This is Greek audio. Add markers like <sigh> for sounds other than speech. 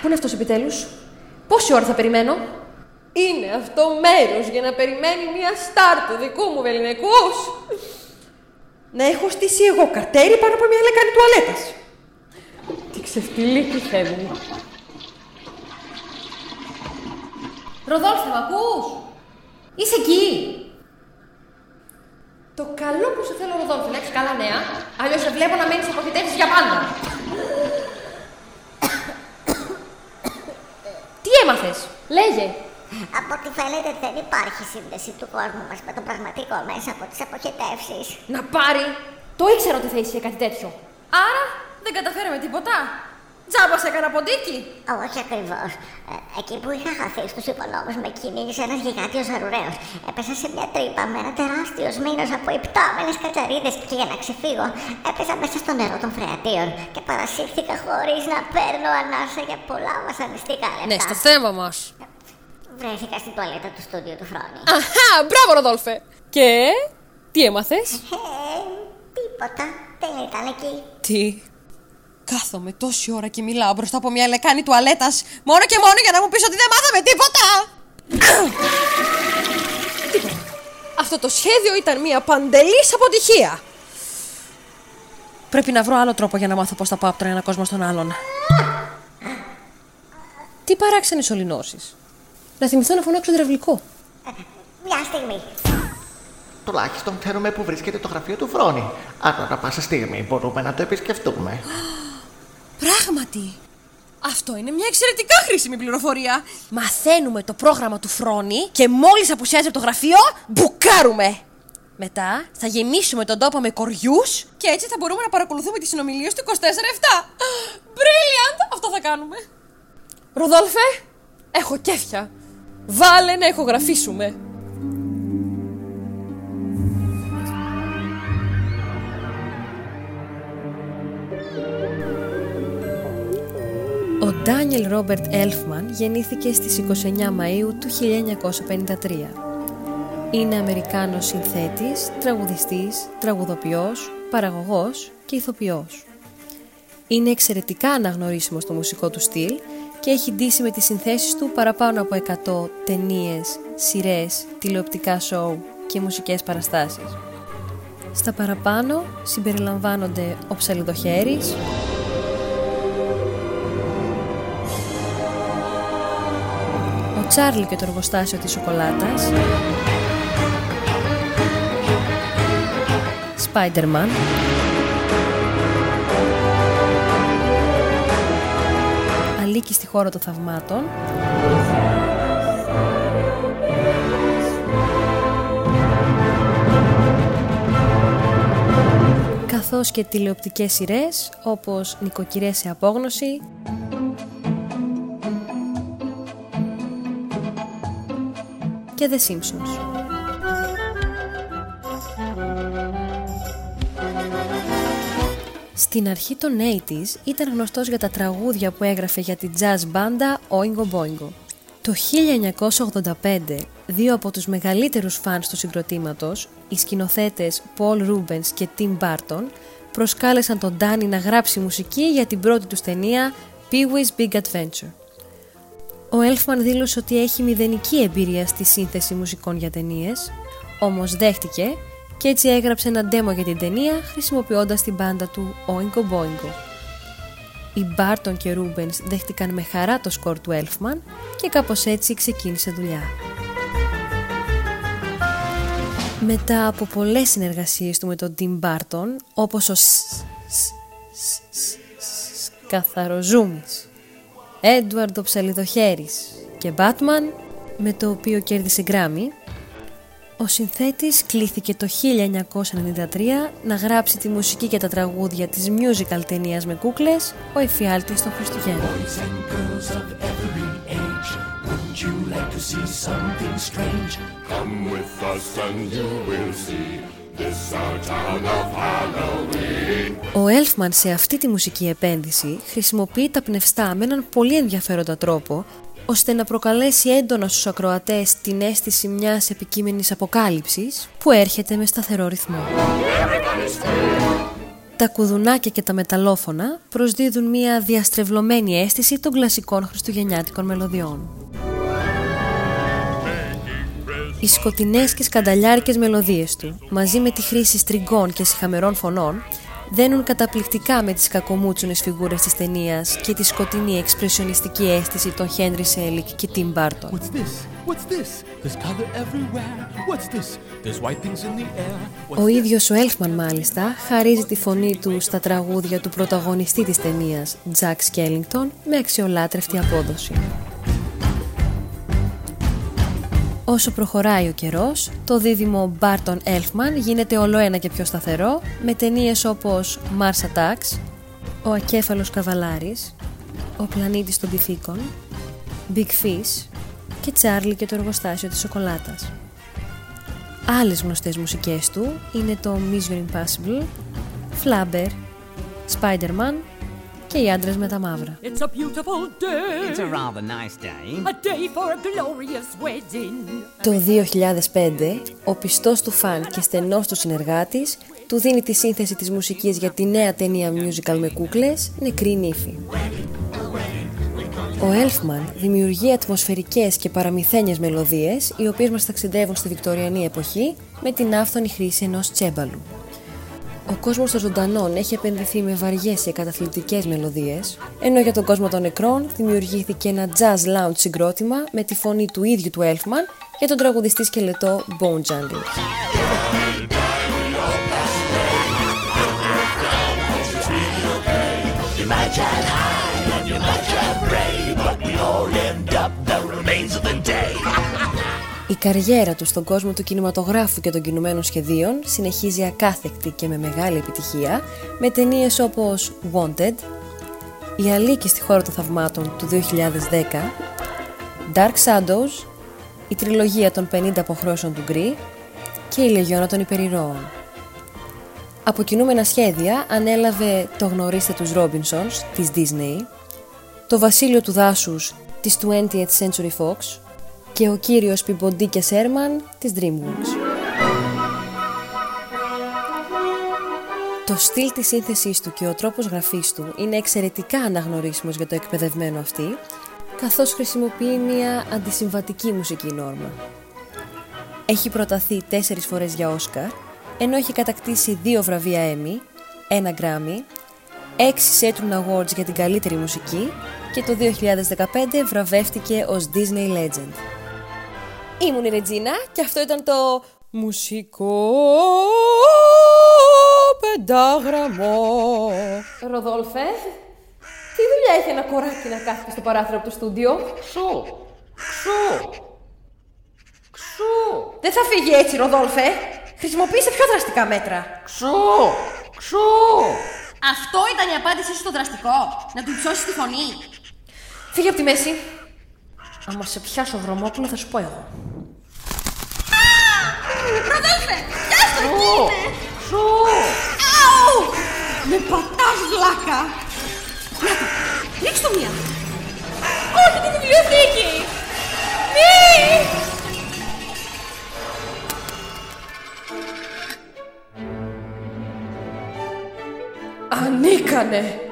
Πού είναι αυτός επιτέλους; Πόση ώρα θα περιμένω; Είναι αυτό μέρος για να περιμένει μια στάρ του δικού μου βεληνικούς. Να έχω στήσει εγώ κατέρι πάνω από μια λεκάνη τουαλέτας. Τι ξεφτυλίκη Θεέ μου. Ροδόλφε, μ' ακούς; Είσαι εκεί. Το καλό που σου θέλω, Ροδόλφε, να έχεις καλά νέα, αλλιώς σε βλέπω να μένεις αποθητεύσεις για πάντα. Τι έμαθες, λέγε. Από ό,τι φαίνεται δεν υπάρχει σύνδεση του κόσμου μας με το πραγματικό μέσα από τις αποχετεύσεις. Να πάρει. Το ήξερα ότι θα είσαι κάτι τέτοιο. Άρα δεν καταφέραμε τίποτα. Τζάμπα σε έκανα ποντίκι. Όχι ακριβώς. Ε, εκεί που είχα χαθεί στους υπονόμους με κυνήγησε ένας γιγάντιος αρουραίος. Έπεσα σε μια τρύπα με ένα τεράστιος μήνο από υπτάμενες κατσαρίδες και για να ξεφύγω έπεσα μέσα στο νερό των φρεατίων και παρασύρθηκα χωρίς να παίρνω ανάσα για πολλά βασανιστικά λεπτά. Ναι, στο θέμα μας. Βρέθηκα στην τουαλέτα του στούντιο του Φρόνη. Αχά, μπράβο, Ροδόλφε. Και τι έμαθες; Ε, τίποτα. Δεν ήταν εκεί. Τι; Κάθομαι τόση ώρα και μιλάω μπροστά από μια λεκάνη τουαλέτας μόνο και μόνο για να μου πεις ότι δεν μάθαμε τίποτα. τίποτα. Αυτό το σχέδιο ήταν μια παντελής αποτυχία. Πρέπει να βρω άλλο τρόπο για να μάθω πώς θα πάω από τον ένα κόσμο στον άλλον. Τι παράξενες ολυνώσει. Να θυμηθώ να φωνάξω υδραυλικό. Μια στιγμή. Τουλάχιστον ξέρουμε που βρίσκεται το γραφείο του Φρόνη. Άρα, πάσα στιγμή μπορούμε να το επισκεφτούμε. <gasps> Πράγματι. Αυτό είναι μια εξαιρετικά χρήσιμη πληροφορία. Μαθαίνουμε το πρόγραμμα του Φρόνη και μόλις απουσιάζει από το γραφείο, μπουκάρουμε. Μετά θα γεμίσουμε τον τόπο με κοριούς και έτσι θα μπορούμε να παρακολουθούμε τις συνομιλίες του 24-7. Brilliant! Αυτό θα κάνουμε. Ροδόλφε, έχω κέφια. Βάλε να ηχογραφήσουμε. Ο Ντάνιελ Ρόμπερτ Έλφμαν γεννήθηκε στις 29 Μαΐου του 1953. Είναι Αμερικάνος συνθέτης, τραγουδιστής, τραγουδοποιός, παραγωγός και ηθοποιός. Είναι εξαιρετικά αναγνωρίσιμος στο μουσικό του στυλ και έχει ντύσει με τις συνθέσεις του παραπάνω από 100 ταινίες, σειρές, τηλεοπτικά σοου και μουσικές παραστάσεις. Στα παραπάνω συμπεριλαμβάνονται ο Ψαλιδοχέρης, Τσάρλι και το εργοστάσιο της σοκολάτας, Spider-Man, Αλίκη στη χώρα των θαυμάτων, καθώς και τηλεοπτικές σειρές όπως Νοικοκυρές σε απόγνωση, και The Simpsons. Στην αρχή των 80s ήταν γνωστός για τα τραγούδια που έγραφε για την jazz μπάντα Oingo Boingo. Το 1985, δύο από τους μεγαλύτερους φανς του συγκροτήματος, οι σκηνοθέτες Paul Rubens και Tim Burton, προσκάλεσαν τον Danny να γράψει μουσική για την πρώτη τους ταινία Pee-wee's Big Adventure. Ο Έλφμαν δήλωσε ότι έχει μηδενική εμπειρία στη σύνθεση μουσικών για ταινίες, όμως δέχτηκε και έτσι έγραψε ένα demo για την ταινία χρησιμοποιώντας την μπάντα του Oingo Boingo. Οι Μπάρτον και Ρούμπενς δέχτηκαν με χαρά το σκορ του Έλφμαν και κάπως έτσι ξεκίνησε δουλειά. Μετά από πολλές συνεργασίες του με τον Tim Burton, όπως ο Καθαροζούμης, Έντουαρντο Ψαλιδοχέρης και Batman, με το οποίο κέρδισε Grammy, ο συνθέτης κλήθηκε το 1993 να γράψει τη μουσική και τα τραγούδια της musical ταινίας με κούκλες «Ο Εφιάλτης των Χριστουγέννων». Ο Έλφμαν σε αυτή τη μουσική επένδυση χρησιμοποιεί τα πνευστά με έναν πολύ ενδιαφέροντα τρόπο ώστε να προκαλέσει έντονα στους ακροατές την αίσθηση μιας επικείμενης αποκάλυψης που έρχεται με σταθερό ρυθμό. Τα κουδουνάκια και τα μεταλλόφωνα προσδίδουν μια διαστρεβλωμένη αίσθηση των κλασικών χριστουγεννιάτικων μελωδιών. Οι σκοτεινές και σκανταλιάρικες μελωδίες του, μαζί με τη χρήση στριγκών και συχαμερών φωνών, δένουν καταπληκτικά με τις κακομούτσουνες φιγούρες της ταινίας και τη σκοτεινή εξπρεσιονιστική αίσθηση των Χένρι Σέλικ και Τιμ Μπάρτον. Ο ίδιος ο Έλφμαν μάλιστα χαρίζει τη φωνή του στα τραγούδια του πρωταγωνιστή της ταινίας, Τζακ Σκέλινγκτον, με αξιολάτρευτη απόδοση. Όσο προχωράει ο καιρός, το δίδυμο Burton Elfman γίνεται ολοένα και πιο σταθερό με ταινίες όπως Mars Attacks, Ο Ακέφαλος Καβαλάρης, Ο Πλανήτης των Πυθίκων, Big Fish και Charlie και το εργοστάσιο της σοκολάτας. Άλλες γνωστές μουσικές του είναι το Mission Impossible, Flabber, Spider-Man και οι άντρες με τα μαύρα. It's a beautiful day. It's a rather nice day. A day for a glorious wedding. Το 2005, ο πιστός του φαν και στενός του συνεργάτης του δίνει τη σύνθεση της μουσικής για τη νέα ταινία musical με κούκλες «Νεκρή νύφη». Ο Elfman δημιουργεί ατμοσφαιρικές και παραμυθένιες μελωδίες οι οποίες μας ταξιδεύουν στη Βικτωριανή εποχή με την άφθονη χρήση ενός τσέμπαλου. Ο κόσμος των ζωντανών έχει επενδυθεί με βαριές και καταθλιπτικές μελωδίες, ενώ για τον κόσμο των νεκρών δημιουργήθηκε ένα jazz lounge συγκρότημα με τη φωνή του ίδιου του Elfman για τον τραγουδιστή σκελετό Bone Jungle. Η καριέρα του στον κόσμο του κινηματογράφου και των κινουμένων σχεδίων συνεχίζει ακάθεκτη και με μεγάλη επιτυχία με ταινίες όπως Wanted, Η Αλίκη στη χώρα των θαυμάτων του 2010, Dark Shadows, η τριλογία των 50 αποχρώσεων του Γκρι και η Λεγιώνα των Υπερηρώων. Από κινούμενα σχέδια ανέλαβε το γνωρίστε τους Robinsons της Disney, το Βασίλειο του Δάσους της 20th Century Fox, και ο κύριος Πιμποντίκια Σέρμαν της DreamWorks. Το στυλ της σύνθεσής του και ο τρόπος γραφής του είναι εξαιρετικά αναγνωρίσιμος για το εκπαιδευμένο αυτή, καθώς χρησιμοποιεί μια αντισυμβατική μουσική νόρμα. Έχει προταθεί τέσσερις φορές για Όσκαρ, ενώ έχει κατακτήσει δύο βραβεία Emmy, ένα Grammy, έξι Saturn Awards για την καλύτερη μουσική και το 2015 βραβεύτηκε ως Disney Legend. Ήμουν η Ρετζίνα και αυτό ήταν το μουσικό πεντάγραμμο. Ροδόλφε, τι δουλειά έχει ένα κοράκι να κάθεται στο παράθυρο από το στούντιο; Ξού! Ξού! Ξού! Δεν θα φύγει έτσι, Ροδόλφε. Χρησιμοποίησε πιο δραστικά μέτρα. Ξού! Ξού! Αυτό ήταν η απάντησή σου στο δραστικό. Να του υψώσει τη φωνή. Φύγε από τη μέση. Άμα σε πιάσω βρωμόπουλο θα σου πω εγώ. Ροδέλφε, πιάστο εκεί Ξού! είναι. Ξού! Αου! Με πατάς βλάκα. Να το, ρίξ' το μία. Όχι τη βιβλιοθήκη. Μη! Ανίκανε!